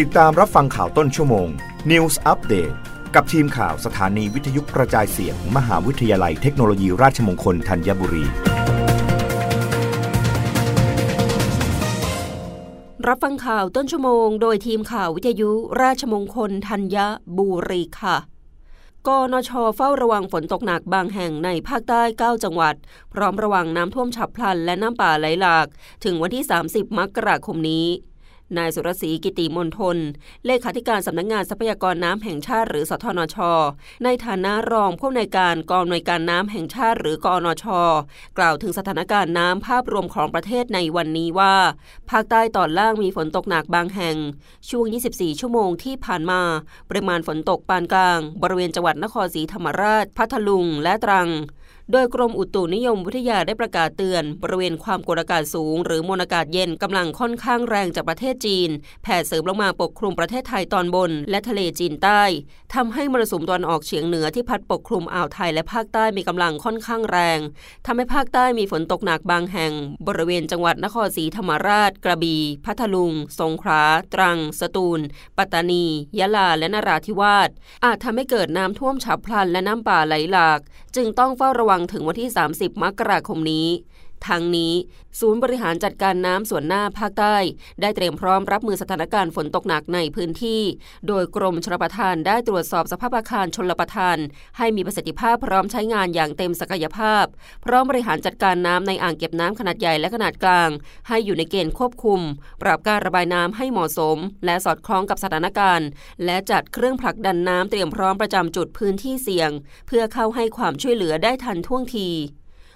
ติดตามรับฟังข่าวต้นชั่วโมง News Update กับทีมข่าวสถานีวิทยุกระจายเสียงมหาวิทยาลัยเทคโนโลยีราชมงคลธัญบุรี รับฟังข่าวต้นชั่วโมง โดยทีมข่าววิทยุราชมงคลธัญบุรีค่ะกนชเฝ้าระวังฝนตกหนักบางแห่งในภาคใต้ 9 จังหวัด พร้อมระวังน้ำท่วมฉับพลันและน้ำป่าไหลหลาก ถึงวันที่ 30 มกราคมนี้ นายสุรศรีกิติมนทน เลขาธิการสำนักงงานทรัพยากรน้ำแห่งชาติหรือสทนช ในฐานะรองผู้อำนวยการกองอำนวยการน้ำแห่งชาติหรือกอนช กล่าวถึงสถานการณ์น้ำภาพรวมของประเทศในวันนี้ว่า ภาคใต้ตอนล่างมีฝนตกหนักบางแห่ง ช่วง 24 ชั่วโมงที่ผ่านมา ปริมาณฝนตกปานกลาง บริเวณจังหวัดนครศรีธรรมราช พัทลุง และตรัง โดยกรมอุตุนิยมวิทยาได้ประกาศเตือน บริเวณความกดอากาศสูง หรือมวลอากาศเย็นกำลังค่อนข้างแรงจากประเทศจีน แผ่เสริมลงมาปกคลุมประเทศไทยตอนบน และทะเลจีนใต้ทำให้มรสุมตอนออกเฉียงเหนือที่พัดปกคลุมอ่าวไทยและภาคใต้มีกำลังค่อนข้างแรงทำให้ภาคใต้มีฝนตกหนักบางแห่ง บริเวณจังหวัดนครศรีธรรมราช กระบี่พัทลุง สงขลาตรัง สตูล ปัตตานี ยะลา และนราธิวาสอาจทำให้เกิดน้ำท่วมฉับพลันและน้ำป่าไหลหลาก จึงต้องเฝ้าระวังงถึงวันที่ 30 มกราคมนี้ ทั้งนี้ ศูนย์บริหารจัดการน้ำส่วนหน้าภาคใต้ ได้เตรียมพร้อมรับมือสถานการณ์ฝนตกหนักในพื้นที่ โดยกรมชลประทานได้ตรวจสอบสภาพอาคารชลประทาน ให้มีประสิทธิภาพพร้อมใช้งานอย่างเต็มศักยภาพ พร้อมบริหารจัดการน้ำในอ่างเก็บน้ำขนาดใหญ่และขนาดกลาง ให้อยู่ในเกณฑ์ควบคุม ปรับการระบายน้ำให้เหมาะสม และสอดคล้องกับสถานการณ์ และจัดเครื่องผลักดันน้ำเตรียมพร้อมประจำจุดพื้นที่เสี่ยง เพื่อเข้าให้ความช่วยเหลือได้ทันท่วงที